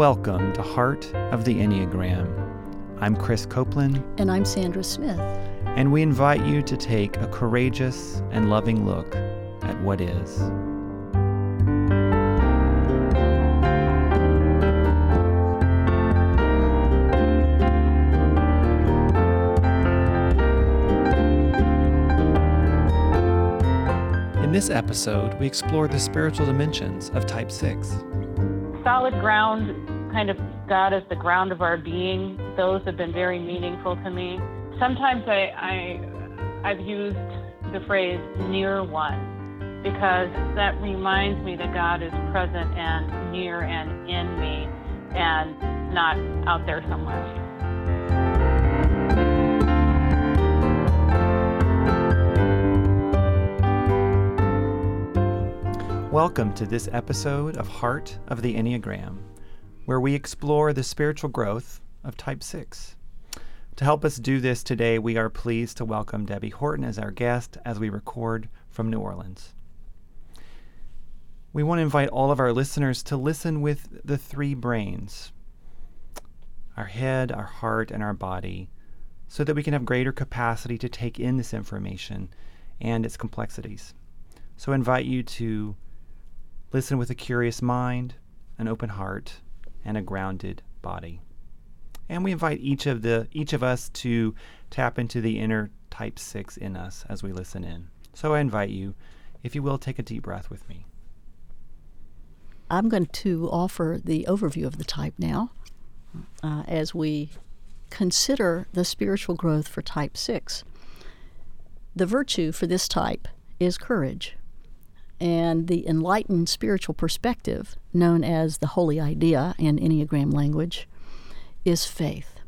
Welcome to Heart of the Enneagram. I'm Chris Copeland. And I'm Sandra Smith. And we invite you to take a courageous and loving look at what is. In this episode, we explore the spiritual dimensions of Type 6. Solid ground, kind of God as the ground of our being, those have been very meaningful to me. Sometimes I, I, I've used the phrase near one because that reminds me that God is present and near and in me and not out there somewhere. Welcome to this episode of Heart of the Enneagram, where we explore the spiritual growth of Type 6. To help us do this today, we are pleased to welcome Debbie Horton as our guest as we record from New Orleans. We want to invite all of our listeners to listen with the three brains our head, our heart, and our body so that we can have greater capacity to take in this information and its complexities. So I invite you to Listen with a curious mind, an open heart, and a grounded body. And we invite each of the each of us to tap into the inner type 6 in us as we listen in. So I invite you, if you will, take a deep breath with me. I'm going to offer the overview of the type now uh, as we consider the spiritual growth for type 6. The virtue for this type is courage and the enlightened spiritual perspective, known as the holy idea in Enneagram language, is faith.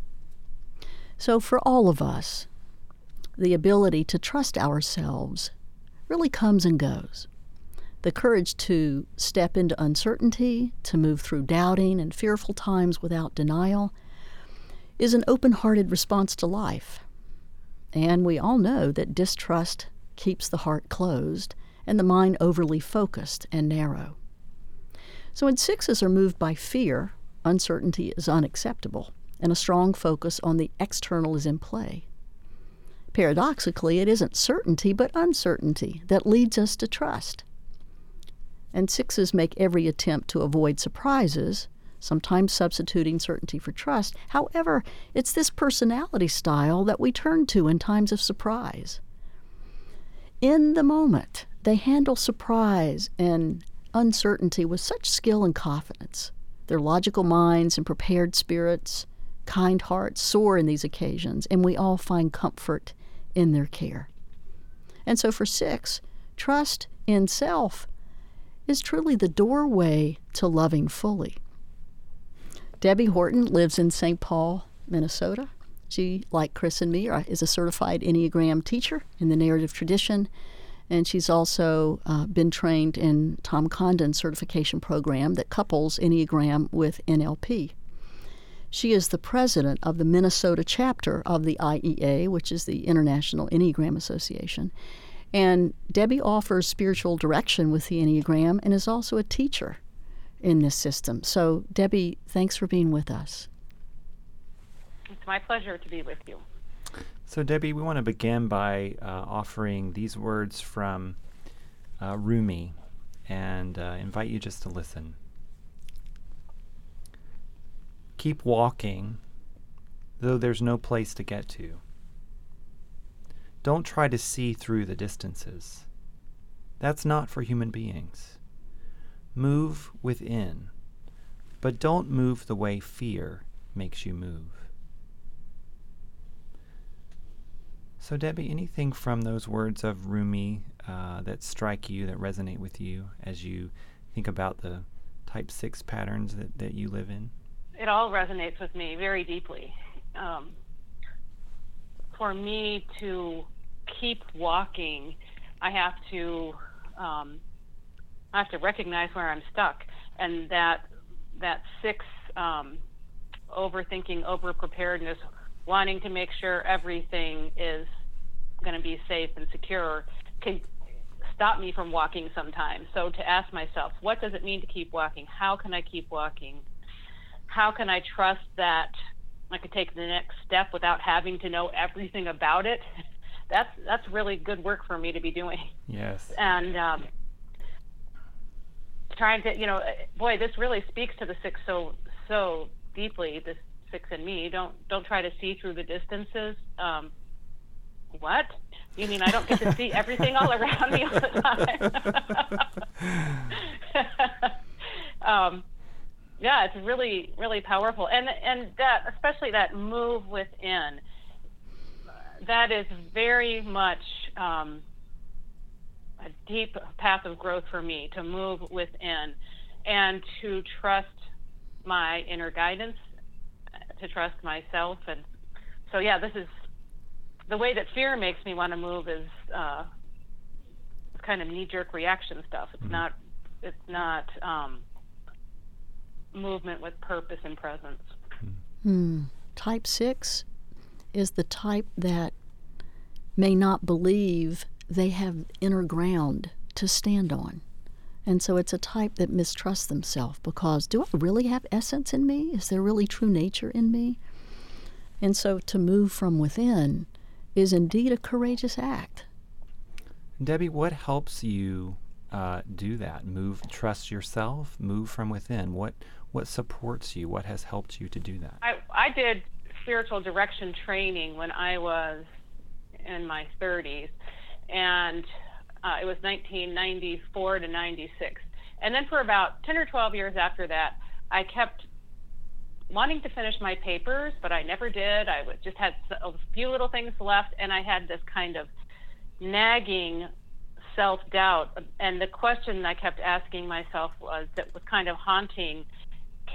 So, for all of us, the ability to trust ourselves really comes and goes. The courage to step into uncertainty, to move through doubting and fearful times without denial, is an open hearted response to life. And we all know that distrust keeps the heart closed and the mind overly focused and narrow. So when sixes are moved by fear, uncertainty is unacceptable, and a strong focus on the external is in play. Paradoxically, it isn't certainty but uncertainty that leads us to trust. And sixes make every attempt to avoid surprises, sometimes substituting certainty for trust. However, it's this personality style that we turn to in times of surprise. In the moment, they handle surprise and uncertainty with such skill and confidence. Their logical minds and prepared spirits, kind hearts soar in these occasions, and we all find comfort in their care. And so for six, trust in self is truly the doorway to loving fully. Debbie Horton lives in St. Paul, Minnesota. She, like Chris and me, is a certified Enneagram teacher in the narrative tradition and she's also uh, been trained in Tom Condon's certification program that couples Enneagram with NLP. She is the president of the Minnesota chapter of the IEA, which is the International Enneagram Association. And Debbie offers spiritual direction with the Enneagram and is also a teacher in this system. So, Debbie, thanks for being with us. It's my pleasure to be with you. So, Debbie, we want to begin by uh, offering these words from uh, Rumi and uh, invite you just to listen. Keep walking, though there's no place to get to. Don't try to see through the distances. That's not for human beings. Move within, but don't move the way fear makes you move. So, Debbie, anything from those words of Rumi uh, that strike you, that resonate with you as you think about the type 6 patterns that, that you live in? It all resonates with me very deeply. Um, for me to keep walking, I have to um, I have to recognize where I'm stuck, and that that six um, overthinking, over preparedness wanting to make sure everything is going to be safe and secure can stop me from walking sometimes. So to ask myself, what does it mean to keep walking? How can I keep walking? how can I trust that I could take the next step without having to know everything about it? That's that's really good work for me to be doing. Yes. And um, trying to, you know, boy, this really speaks to the six so so deeply. This six in me. Don't don't try to see through the distances. Um, what? You mean I don't get to see everything all around me all the time? um, yeah, it's really really powerful, and and that especially that move within. That is very much um, a deep path of growth for me to move within, and to trust my inner guidance, to trust myself, and so yeah, this is the way that fear makes me want to move is uh, kind of knee-jerk reaction stuff. It's mm-hmm. not it's not um, movement with purpose and presence. Hmm. Type six is the type that may not believe they have inner ground to stand on. And so it's a type that mistrusts themselves because do I really have essence in me? Is there really true nature in me? And so to move from within is indeed a courageous act. Debbie, what helps you uh, do that? Move, trust yourself, move from within. What what supports you? What has helped you to do that? I, I did spiritual direction training when I was in my 30s, and uh, it was 1994 to 96. And then for about 10 or 12 years after that, I kept wanting to finish my papers, but I never did. I just had a few little things left, and I had this kind of nagging self doubt. And the question I kept asking myself was that was kind of haunting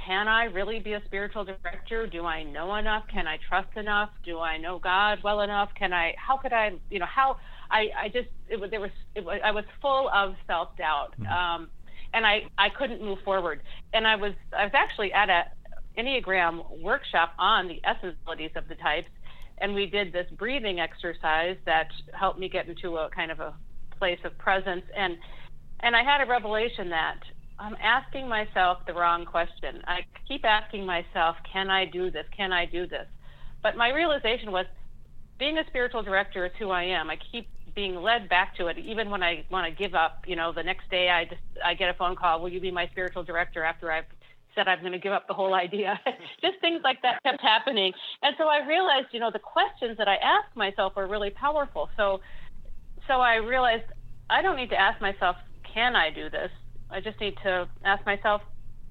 can I really be a spiritual director? Do I know enough? Can I trust enough? Do I know God well enough? Can I, how could I, you know, how, I, I just, it was, there was, it was, I was full of self doubt. Mm-hmm. Um, and I, I couldn't move forward. And I was, I was actually at a, Enneagram workshop on the essentialities of the types, and we did this breathing exercise that helped me get into a kind of a place of presence. And and I had a revelation that I'm asking myself the wrong question. I keep asking myself, can I do this? Can I do this? But my realization was being a spiritual director is who I am. I keep being led back to it even when I want to give up, you know, the next day I just I get a phone call, will you be my spiritual director after I've said I'm going to give up the whole idea. Just things like that kept happening. And so I realized, you know, the questions that I ask myself are really powerful. So so I realized I don't need to ask myself, can I do this? I just need to ask myself,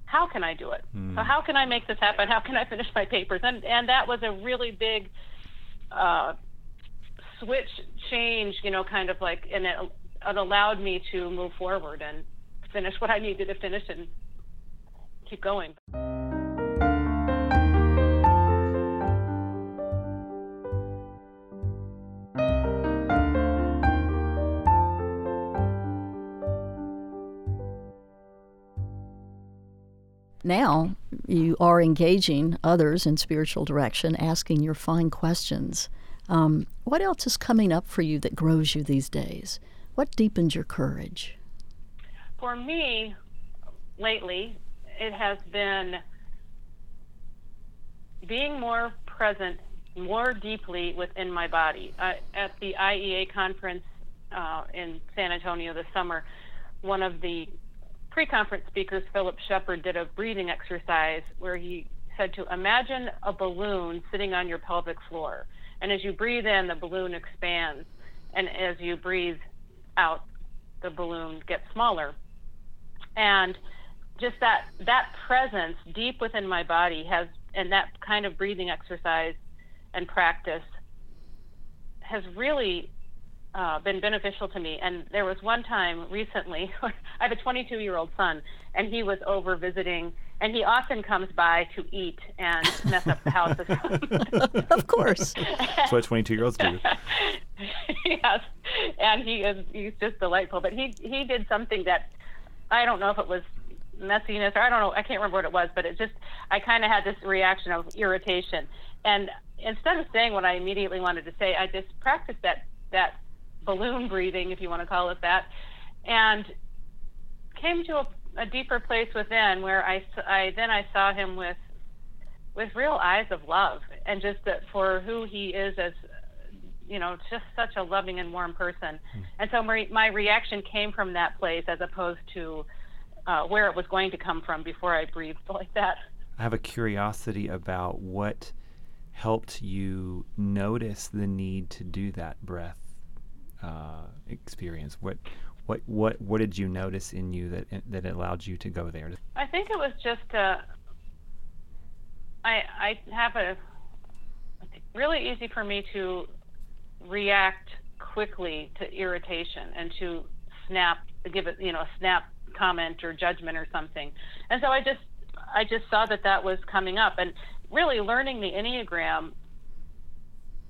how can I do it? Mm. So how can I make this happen? How can I finish my papers? And and that was a really big uh, switch change, you know, kind of like, and it, it allowed me to move forward and finish what I needed to finish and keep going. Now you are engaging others in spiritual direction, asking your fine questions. Um, what else is coming up for you that grows you these days? What deepens your courage? For me, lately, it has been being more present more deeply within my body. Uh, at the IEA conference uh, in San Antonio this summer, one of the pre conference speakers, Philip Shepherd, did a breathing exercise where he said to imagine a balloon sitting on your pelvic floor. And as you breathe in, the balloon expands. And as you breathe out, the balloon gets smaller. And just that that presence deep within my body has and that kind of breathing exercise and practice has really uh, been beneficial to me. And there was one time recently, I have a 22 year old son, and he was over visiting, and he often comes by to eat and mess up the house. of course. That's what 22 year olds do. yes. And he is, he's just delightful. But he, he did something that I don't know if it was messiness or I don't know I can't remember what it was but it just I kind of had this reaction of irritation and instead of saying what I immediately wanted to say I just practiced that that balloon breathing if you want to call it that and came to a, a deeper place within where I, I then I saw him with with real eyes of love and just that for who he is as you know just such a loving and warm person. Mm. and so my, my reaction came from that place as opposed to uh, where it was going to come from before i breathed like that. I have a curiosity about what helped you notice the need to do that breath uh, experience. What what what what did you notice in you that that allowed you to go there i think it was just uh, I, I have a really easy for me to react quickly to irritation and to snap, give it, you know, a snap comment or judgment or something. And so I just, I just saw that that was coming up and really learning the Enneagram,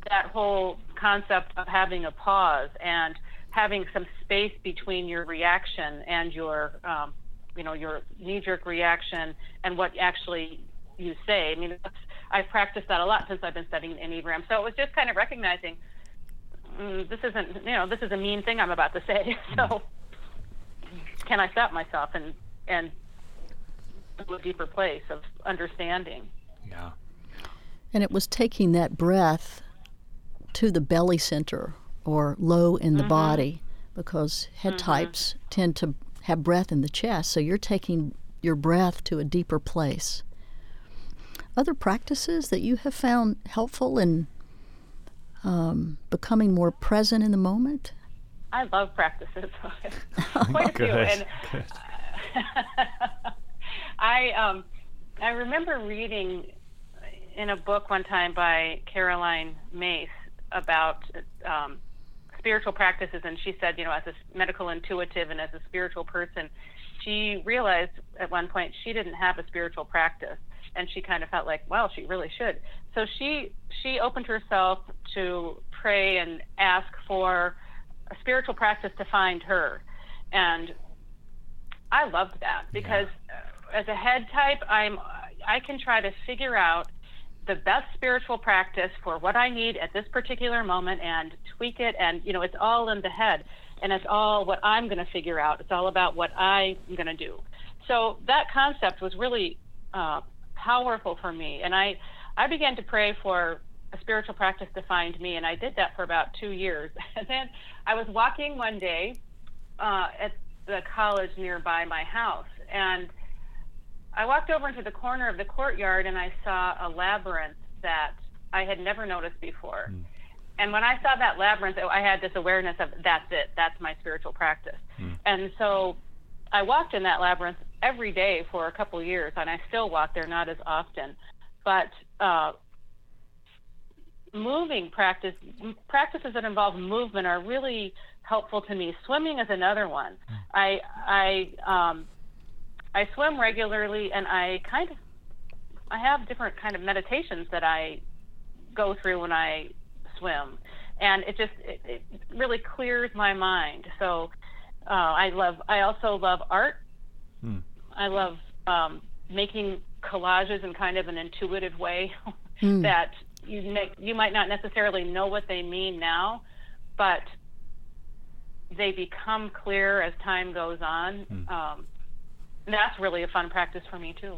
that whole concept of having a pause and having some space between your reaction and your, um, you know, your knee-jerk reaction and what actually you say. I mean, I've practiced that a lot since I've been studying Enneagram. So it was just kind of recognizing mm, this isn't, you know, this is a mean thing I'm about to say. so can I stop myself and and to a deeper place of understanding? Yeah. And it was taking that breath to the belly center or low in the mm-hmm. body because head mm-hmm. types tend to have breath in the chest. So you're taking your breath to a deeper place other practices that you have found helpful in um, becoming more present in the moment? I love practices. Quite a few. And I um, I remember reading in a book one time by Caroline Myss about um, spiritual practices, and she said, you know, as a medical intuitive and as a spiritual person, she realized at one point she didn't have a spiritual practice and she kind of felt like, well, she really should. So she she opened herself to pray and ask for a spiritual practice to find her, and I loved that because yeah. as a head type, I'm I can try to figure out the best spiritual practice for what I need at this particular moment and tweak it, and you know, it's all in the head, and it's all what I'm going to figure out. It's all about what I'm going to do. So that concept was really uh, powerful for me. And I, I began to pray for a spiritual practice to find me, and I did that for about two years. And then I was walking one day uh, at the college nearby my house, and I walked over into the corner of the courtyard and I saw a labyrinth that I had never noticed before. Mm. And when I saw that labyrinth, I had this awareness of that's it, that's my spiritual practice. Mm. And so I walked in that labyrinth every day for a couple years, and I still walk there, not as often. But uh, moving practice, practices that involve movement are really helpful to me. Swimming is another one. I I um, I swim regularly, and I kind of I have different kind of meditations that I go through when I swim, and it just it, it really clears my mind. So uh, I love. I also love art. Hmm. I love um, making collages in kind of an intuitive way hmm. that you make. You might not necessarily know what they mean now, but they become clear as time goes on. Hmm. Um, that's really a fun practice for me too.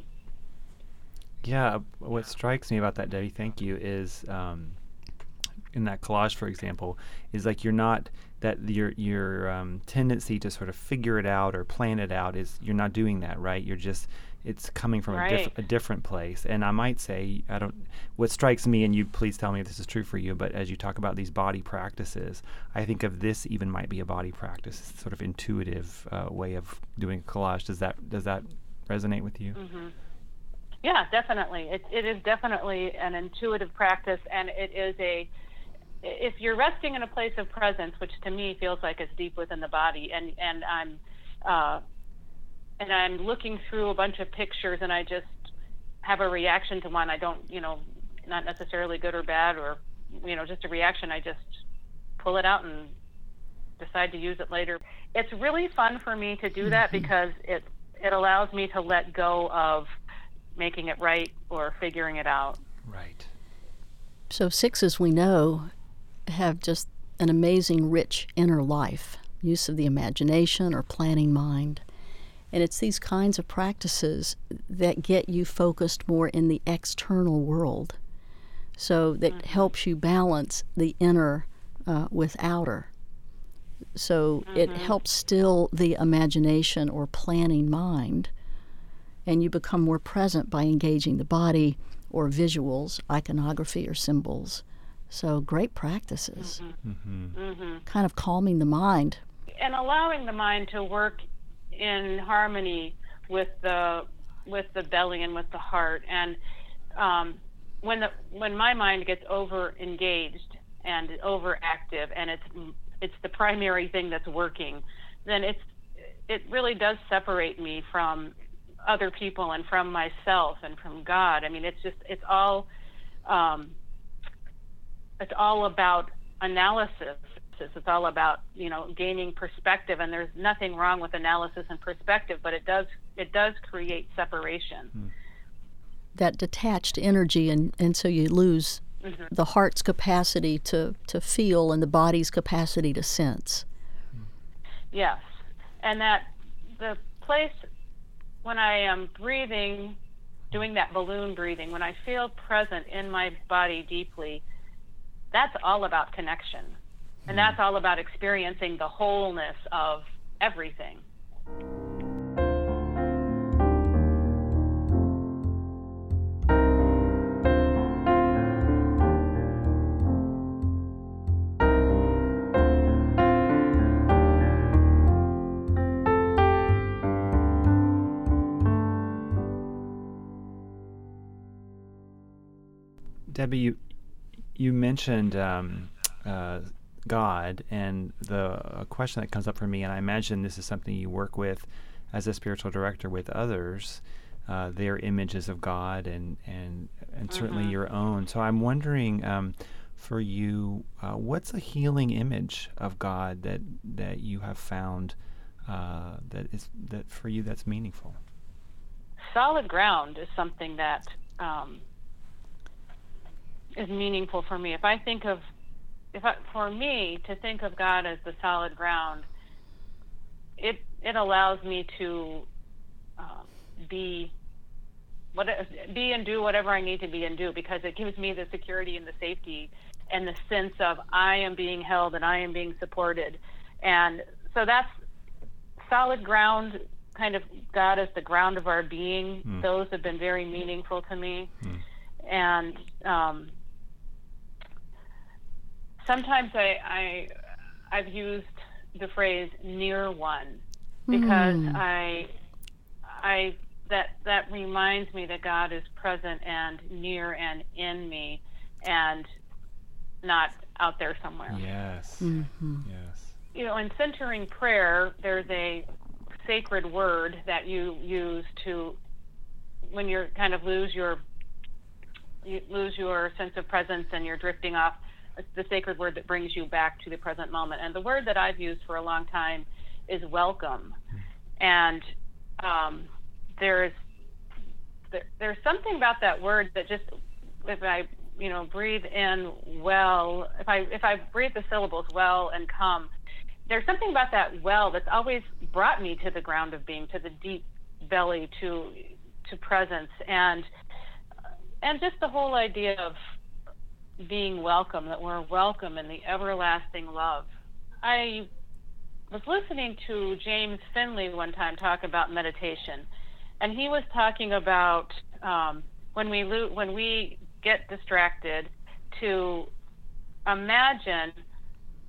Yeah, what strikes me about that, Debbie, thank you, is um, in that collage, for example, is like you're not that your your um, tendency to sort of figure it out or plan it out is you're not doing that right. You're just it's coming from right. a, diff- a, different place. And I might say I don't. What strikes me, and you please tell me if this is true for you, but as you talk about these body practices, I think of this even might be a body practice, sort of intuitive uh, way of doing a collage. Does that does that resonate with you? Mm-hmm. Yeah, definitely. It, it is definitely an intuitive practice, and it is a if you're resting in a place of presence, which to me feels like it's deep within the body, and and I'm uh, and I'm looking through a bunch of pictures, and I just have a reaction to one. I don't, you know, not necessarily good or bad, or you know, just a reaction. I just pull it out and decide to use it later. It's really fun for me to do that mm-hmm. because it it allows me to let go of making it right or figuring it out. Right. So sixes, we know, have just an amazing, rich inner life, use of the imagination or planning mind. And it's these kinds of practices that get you focused more in the external world. So that mm-hmm. helps you balance the inner uh, with outer. So mm-hmm. it helps still the imagination or planning mind, and you become more present by engaging the body or visuals, iconography, or symbols. So great practices. Mm-hmm. Mm-hmm. Kind of calming the mind. And allowing the mind to work in harmony with the with the belly and with the heart. And um, when the when my mind gets over engaged and overactive, and it's it's the primary thing that's working, then it's it really does separate me from other people and from myself and from God. I mean, it's just it's all um, it's all about analysis. It's all about you know gaining perspective, and there's nothing wrong with analysis and perspective, but it does it does create separation. Hmm. That detached energy, and and so you lose mm-hmm. the heart's capacity to to feel and the body's capacity to sense. Yes, and that the place when I am breathing, doing that balloon breathing, when I feel present in my body deeply that's all about connection. And that's all about experiencing the wholeness of everything. Debbie, you, you mentioned um, uh, God, and the question that comes up for me, and I imagine this is something you work with as a spiritual director with others, uh, their images of God, and and and certainly mm-hmm. your own. So I'm wondering. Um, for you, uh, what's a healing image of God that that you have found uh, that is that for you that's meaningful? Solid ground is something that um, is meaningful for me. If I think of, if I, for me to think of God as the solid ground, it it allows me to uh, be what be and do whatever I need to be and do because it gives me the security and the safety and the sense of I am being held and I am being supported, and so that's solid ground. Kind of God as the ground of our being. Mm. Those have been very meaningful to me, mm. and um, sometimes I, I I've used the phrase near one because mm. I I that that reminds me that God is present and near and in me and not out there somewhere. Yes. Mm-hmm. Yes. You know, in centering prayer, there's a sacred word that you use to when you're kind of lose your you lose your sense of presence and you're drifting off the sacred word that brings you back to the present moment. And the word that I've used for a long time is welcome. And um, there's there, there's something about that word that just if I you know breathe in well, if I if I breathe the syllables well and come, there's something about that well that's always brought me to the ground of being, to the deep belly, to to presence, and and just the whole idea of being welcome, that we're welcome in the everlasting love. I was listening to James Finley one time talk about meditation, and he was talking about um, when we lo- when we get distracted to imagine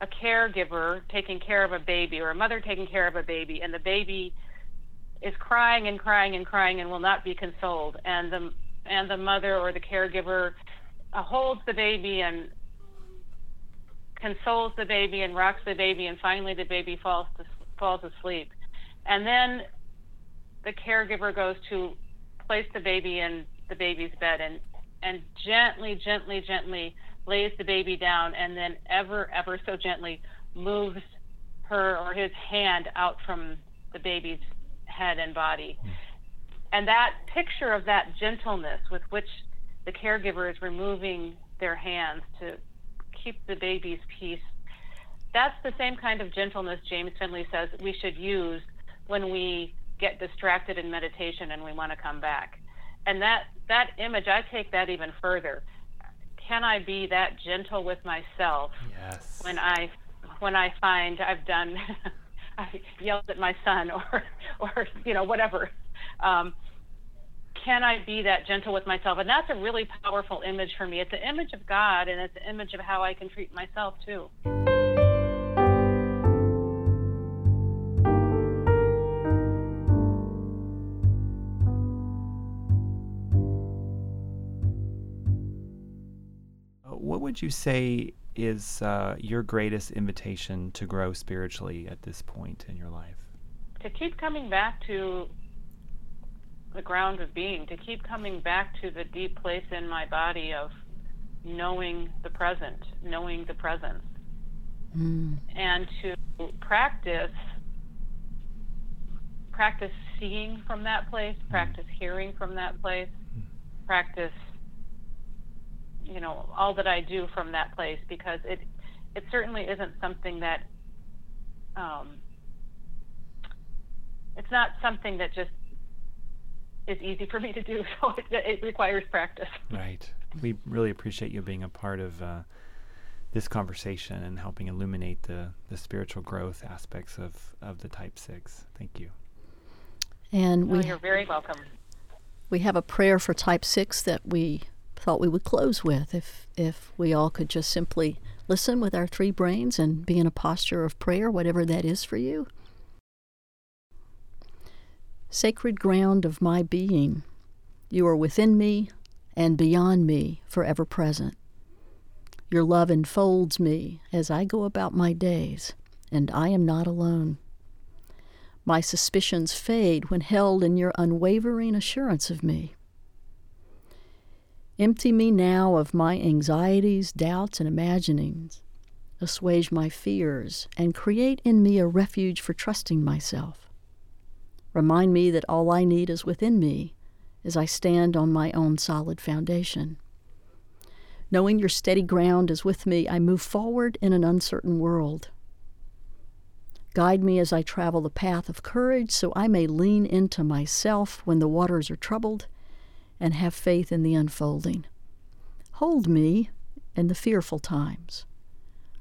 a caregiver taking care of a baby or a mother taking care of a baby, and the baby is crying and crying and crying and will not be consoled, and the and the mother or the caregiver uh, holds the baby and consoles the baby and rocks the baby, and finally the baby falls to, falls asleep. And then the caregiver goes to place the baby in the baby's bed and and gently, gently, gently lays the baby down, and then ever, ever so gently moves her or his hand out from the baby's head and body. Hmm. And that picture of that gentleness with which the caregiver is removing their hands to keep the baby's peace. That's the same kind of gentleness James Finley says we should use when we get distracted in meditation and we want to come back. And that that image, I take that even further. Can I be that gentle with myself Yes. when I when I find I've done I yelled at my son or or you know whatever. Um, can I be that gentle with myself? And that's a really powerful image for me. It's an image of God, and it's an image of how I can treat myself too. Uh, What would you say is uh, your greatest invitation to grow spiritually at this point in your life? To keep coming back to the ground of being, to keep coming back to the deep place in my body of knowing the present, knowing the presence. Mm. and to practice practice seeing from that place practice hearing from that place practice you know all that i do from that place because it it certainly isn't something that um, it's not something that just is easy for me to do so it, it requires practice Right. We really appreciate you being a part of uh, this conversation and helping illuminate the, the spiritual growth aspects of, of the Type 6. Thank you. And well, we you're very welcome we have a prayer for type 6 that we thought we would close with if if we all could just simply listen with our three brains and be in a posture of prayer whatever that is for you sacred ground of my being you are within me and beyond me forever present your love enfolds me as i go about my days and i am not alone my suspicions fade when held in your unwavering assurance of me. Empty me now of my anxieties, doubts, and imaginings. Assuage my fears and create in me a refuge for trusting myself. Remind me that all I need is within me as I stand on my own solid foundation. Knowing your steady ground is with me, I move forward in an uncertain world. Guide me as I travel the path of courage so I may lean into myself when the waters are troubled and have faith in the unfolding. Hold me in the fearful times.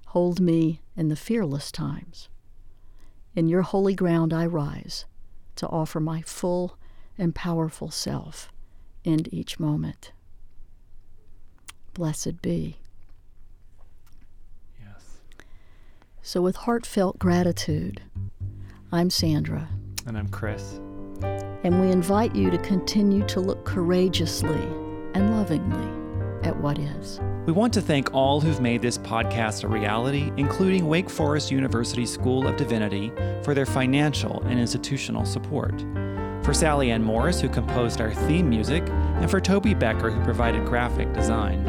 Hold me in the fearless times. In your holy ground I rise to offer my full and powerful self in each moment. Blessed be. Yes. So, with heartfelt gratitude, I'm Sandra, And I'm Chris. and we invite you to continue to look courageously and lovingly at what is. We want to thank all who've made this podcast a reality, including Wake Forest University School of Divinity, for their financial and institutional support. For Sally Ann Morris, who composed our theme music, and for Toby Becker, who provided graphic design.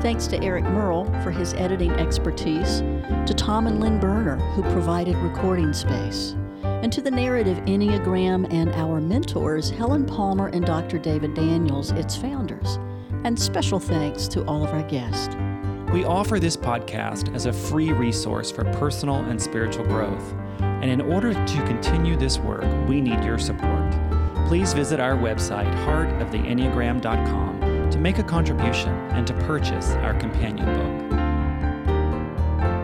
Thanks to Eric Merle for his editing expertise, to Tom and Lynn Berner, who provided recording space, and to the Narrative Enneagram and our mentors, Helen Palmer and Dr. David Daniels, its founders. And special thanks to all of our guests. We offer this podcast as a free resource for personal and spiritual growth. And in order to continue this work, we need your support. Please visit our website, heartoftheenneagram.com, to make a contribution and to purchase our companion book.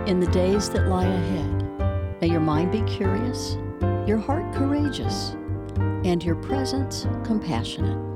In the days that lie ahead, may your mind be curious, your heart courageous, and your presence compassionate.